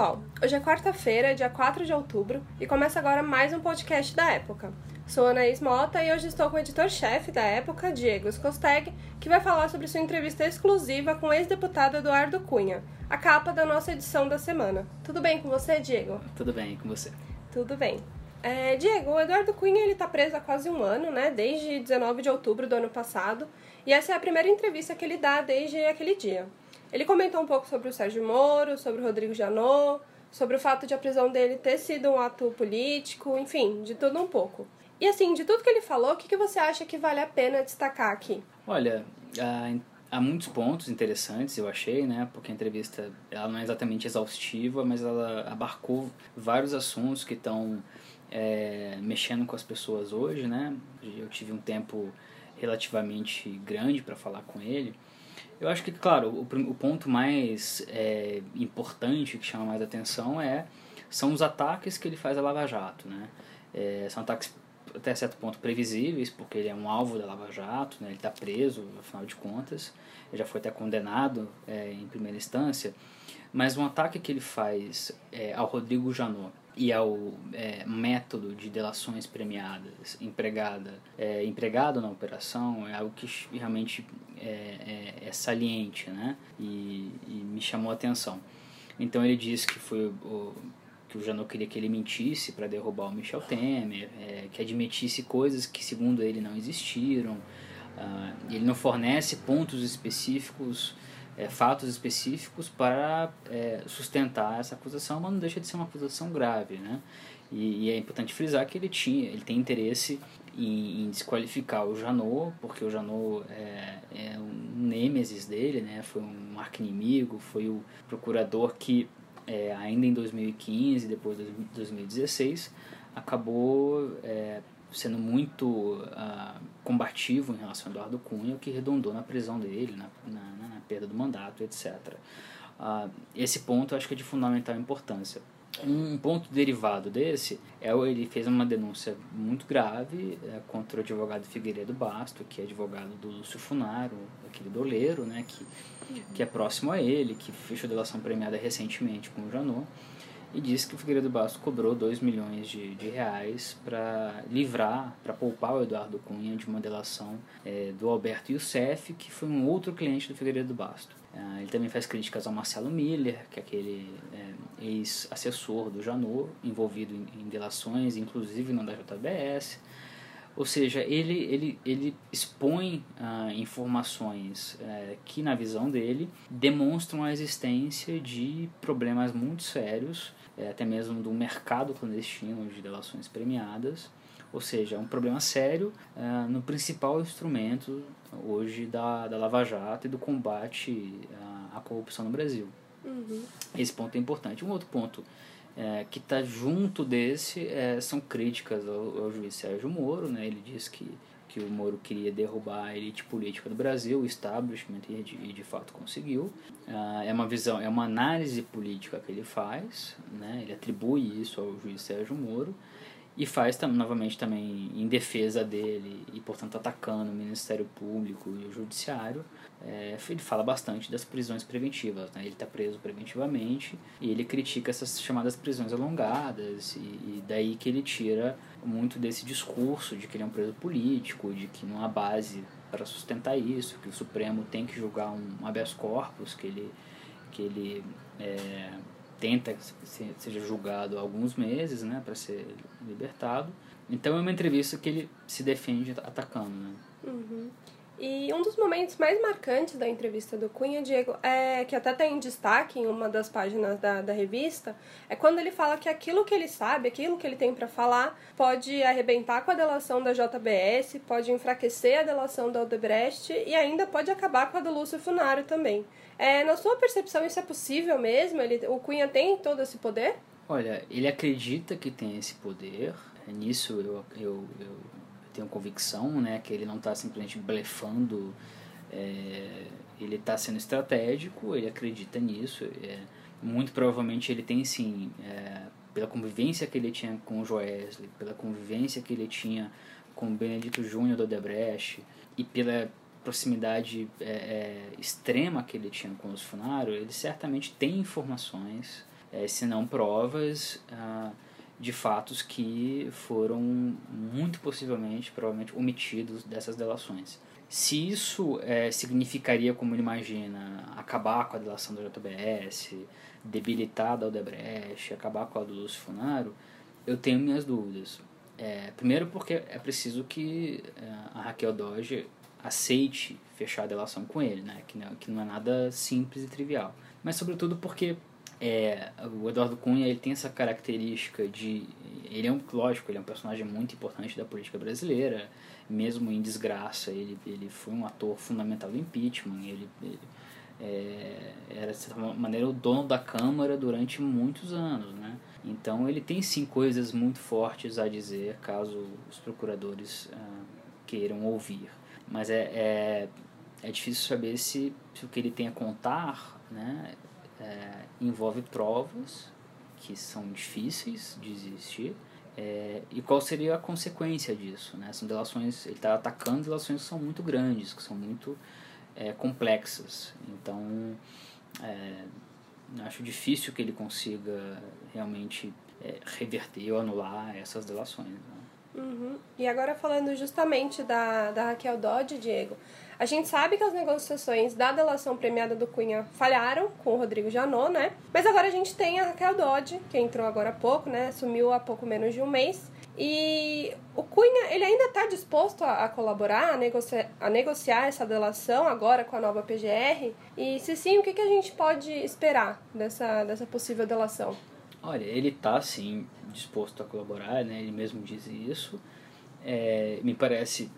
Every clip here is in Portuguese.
pessoal! Hoje é quarta-feira, dia 4 de outubro, e começa agora mais um podcast da Época. Sou Anaís Mota e hoje estou com o editor-chefe da Época, Diego Skosteg, que vai falar sobre sua entrevista exclusiva com o ex-deputado Eduardo Cunha, a capa da nossa edição da semana. Tudo bem com você, Diego? Tudo bem com você. Tudo bem. É, Diego, o Eduardo Cunha ele está preso há quase um ano, né? Desde 19 de outubro do ano passado, e essa é a primeira entrevista que ele dá desde aquele dia. Ele comentou um pouco sobre o Sérgio Moro, sobre o Rodrigo Janot, sobre o fato de a prisão dele ter sido um ato político, enfim, de tudo um pouco. E assim, de tudo que ele falou, o que, que você acha que vale a pena destacar aqui? Olha, há, muitos pontos interessantes, eu achei, né? Porque a entrevista ela não é exatamente exaustiva, mas ela abarcou vários assuntos que estão é, mexendo com as pessoas hoje, né? Eu tive um tempo relativamente grande para falar com ele. Eu acho que, claro, o, o ponto mais é, importante que chama mais atenção é são os ataques que ele faz à Lava Jato, né? É, são ataques até certo ponto previsíveis, porque ele é um alvo da Lava Jato, né? ele está preso, afinal de contas, ele já foi até condenado é, em primeira instância, mas um ataque que ele faz é, ao Rodrigo Janot e ao é, método de delações premiadas empregada é, empregado na operação é algo que realmente é, é, é saliente né? E, e, me chamou a atenção. Então ele disse que foi o, que o Janot queria que ele mentisse para derrubar o Michel Temer é, que admitisse coisas que segundo ele não existiram. Uh, ele não fornece pontos específicos é, fatos específicos para é, sustentar essa acusação, mas não deixa de ser uma acusação grave, né? E, e é importante frisar que ele tinha, ele tem interesse em, em desqualificar o Janot, porque o Janot é, é um nêmesis dele, né? Foi um arqui-inimigo, foi o procurador que é, ainda em 2015, depois de 2016, acabou é, sendo muito uh, combativo em relação ao Eduardo Cunha, o que redundou na prisão dele, na, na, na perda do mandato, etc. Uh, ah, esse ponto eu acho que é de fundamental importância. Um ponto derivado desse é ele fez uma denúncia muito grave é, contra o advogado Figueiredo Basto, que é advogado do Lúcio Funaro, aquele doleiro, né, que, que é próximo a ele, que fechou delação premiada recentemente com o Janot e disse que o Figueiredo Basto cobrou 2 milhões de, de reais para livrar, para poupar o Eduardo Cunha de uma delação é, do Alberto Youssef, que foi um outro cliente do Figueiredo Basto. É, ele também faz críticas ao Marcelo Miller, que é aquele é, ex-assessor do Janot, envolvido em, em delações, inclusive no da JBS. Ou seja, ele, ele, ele expõe ah, informações eh, que, na visão dele, demonstram a existência de problemas muito sérios é, até mesmo do mercado clandestino de delações premiadas, ou seja, é um problema sério é, no principal instrumento hoje da, da Lava Jato e do combate à, à corrupção no Brasil. Uhum. Esse ponto é importante. Um outro ponto é, que está junto desse é, são críticas ao, ao, juiz Sérgio Moro. Né? Ele diz que que o Moro queria derrubar a elite política do Brasil, o establishment, e de, e de fato conseguiu. Uh, é uma visão, é uma análise política que ele faz, né? ele atribui isso ao juiz Sérgio Moro, e faz novamente também em defesa dele e, portanto, atacando o Ministério Público e o Judiciário. É, ele fala bastante das prisões preventivas. Né? Ele está preso preventivamente e ele critica essas chamadas prisões alongadas, e, e, daí que ele tira muito desse discurso de que ele é um preso político, de que não há base para sustentar isso, que o Supremo tem que julgar um habeas corpus, que ele, que ele é, tenta que seja julgado há alguns meses, né, para ser libertado. Então é uma entrevista que ele se defende atacando, né? Uhum. E um dos momentos mais marcantes da entrevista do Cunha, Diego, é que até tem destaque em uma das páginas da, da revista, é quando ele fala que aquilo que ele sabe, aquilo que ele tem para falar, pode arrebentar com a delação da JBS, pode enfraquecer a delação da Odebrecht e ainda pode acabar com a do Lúcio Funaro também. É, na sua percepção, isso é possível mesmo? Ele, o Cunha tem todo esse poder? Olha, ele acredita que tem esse poder. Nisso eu, eu, eu tenho convicção, né, que ele não está simplesmente blefando. É, ele está sendo estratégico, ele acredita nisso. É, muito provavelmente ele tem sim, é, pela convivência que ele tinha com o Joesley, pela convivência que ele tinha com o Benedito Júnior do Odebrecht e pela proximidade é, é, extrema que ele tinha com os Funaro, ele certamente tem informações é, se não provas ah, de fatos que foram muito possivelmente, provavelmente, omitidos dessas delações. Se isso é, significaria, como ele imagina, acabar com a delação do JBS, debilitar da Odebrecht, acabar com a do Lúcio Funaro, eu tenho minhas dúvidas. É, primeiro porque é preciso que é, a Raquel Doge aceite fechar a delação com ele, né? que, não, que não é nada simples e trivial. Mas sobretudo porque é, o Eduardo Cunha ele tem essa característica de ele é um lógico ele é um personagem muito importante da política brasileira mesmo em desgraça ele ele foi um ator fundamental do impeachment ele, ele é, era de certa maneira o dono da câmara durante muitos anos né então ele tem sim coisas muito fortes a dizer caso os procuradores ah, queiram ouvir mas é, é é difícil saber se, se o que ele tem a contar né é, envolve provas que são difíceis de existir é, e qual seria a consequência disso né são delações ele está atacando delações que são muito grandes que são muito é, complexas então é, acho difícil que ele consiga realmente é, reverter ou anular essas delações né? Uhum. e agora falando justamente da, da Raquel Dodge Diego a gente sabe que as negociações da delação premiada do Cunha falharam com o Rodrigo Janot, né? Mas agora a gente tem a Raquel Dodge, que entrou agora há pouco, né? Assumiu há pouco menos de um mês. E o Cunha, ele ainda está disposto a, a colaborar, a, a negociar essa delação agora com a nova PGR? E se sim, o que, que a gente pode esperar dessa, dessa possível delação? Olha, ele está sim disposto a colaborar, né? Ele mesmo diz isso. É, me parece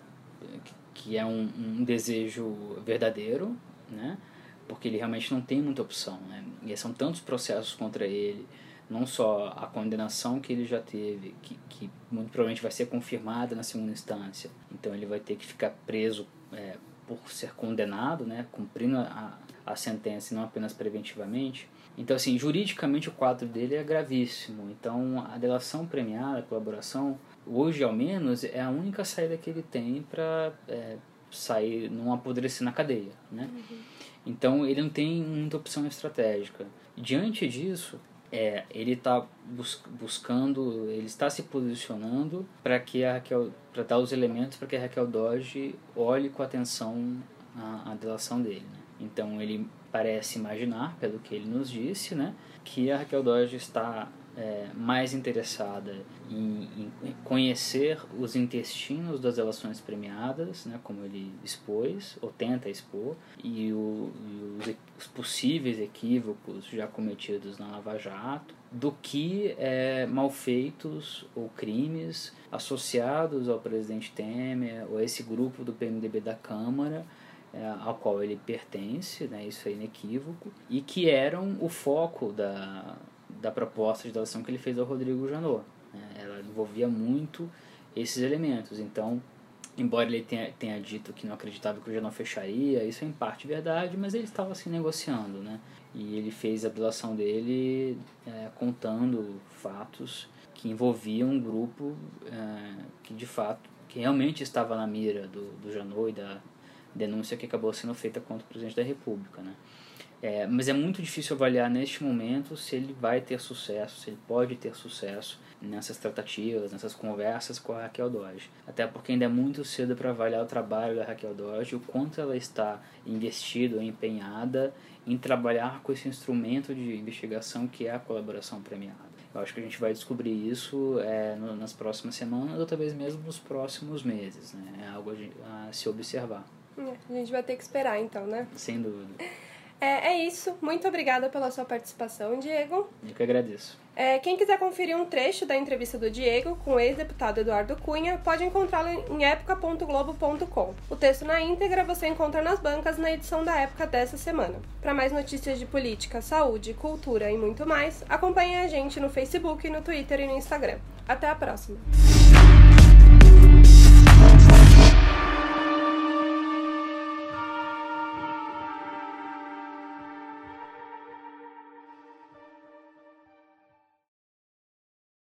que é um, um desejo verdadeiro, né? porque ele realmente não tem muita opção. Né? E são tantos processos contra ele, não só a condenação que ele já teve, que, que muito provavelmente vai ser confirmada na segunda instância, então ele vai ter que ficar preso é, por ser condenado, né? cumprindo a, a sentença e não apenas preventivamente. Então, assim, juridicamente o quadro dele é gravíssimo. Então, a delação premiada, a colaboração, hoje ao menos, é a única saída que ele tem para é, sair, não apodrecer na cadeia, né? Uhum. Então ele não tem muita opção estratégica. Diante disso, é, ele está bus buscando, ele está se posicionando para que a Raquel, para dar os elementos para que a Raquel Doge olhe com atenção a, a delação dele. Né? Então ele parece imaginar, pelo que ele nos disse, né, que a Raquel Doge está é, mais interessada em, em, conhecer os intestinos das relações premiadas, né, como ele expôs, ou tenta expor, e, o, e os, os, possíveis equívocos já cometidos na Lava Jato, do que é, malfeitos ou crimes associados ao presidente Temer ou esse grupo do PMDB da Câmara, ao qual ele pertence, né, isso é inequívoco, e que eram o foco da, da proposta de delação que ele fez ao Rodrigo Janot. Né? Ela envolvia muito esses elementos. Então, embora ele tenha, tenha dito que não acreditava que o Janot fecharia, isso é em parte verdade, mas ele estava assim negociando, né? E ele fez a delação dele é, contando fatos que envolviam um grupo é, que de fato, que realmente estava na mira do, do Janot e da denúncia que acabou sendo feita contra o presidente da República, né? É, mas é muito difícil avaliar neste momento se ele vai ter sucesso, se ele pode ter sucesso nessas tratativas, nessas conversas com a Raquel Dodge. Até porque ainda é muito cedo para avaliar o trabalho da Raquel Dodge, o quanto ela está investida, empenhada em trabalhar com esse instrumento de investigação que é a colaboração premiada. Eu acho que a gente vai descobrir isso é, nas próximas semanas ou talvez mesmo nos próximos meses. Né? É algo a se observar. A gente vai ter que esperar então, né? Sem dúvida. É, é isso. Muito obrigada pela sua participação, Diego. Eu que agradeço. É, quem quiser conferir um trecho da entrevista do Diego com o ex-deputado Eduardo Cunha, pode encontrá-lo em época.globo.com. O texto na íntegra você encontra nas bancas na edição da Época dessa semana. Para mais notícias de política, saúde, cultura e muito mais, acompanhe a gente no Facebook, no Twitter e no Instagram. Até a próxima!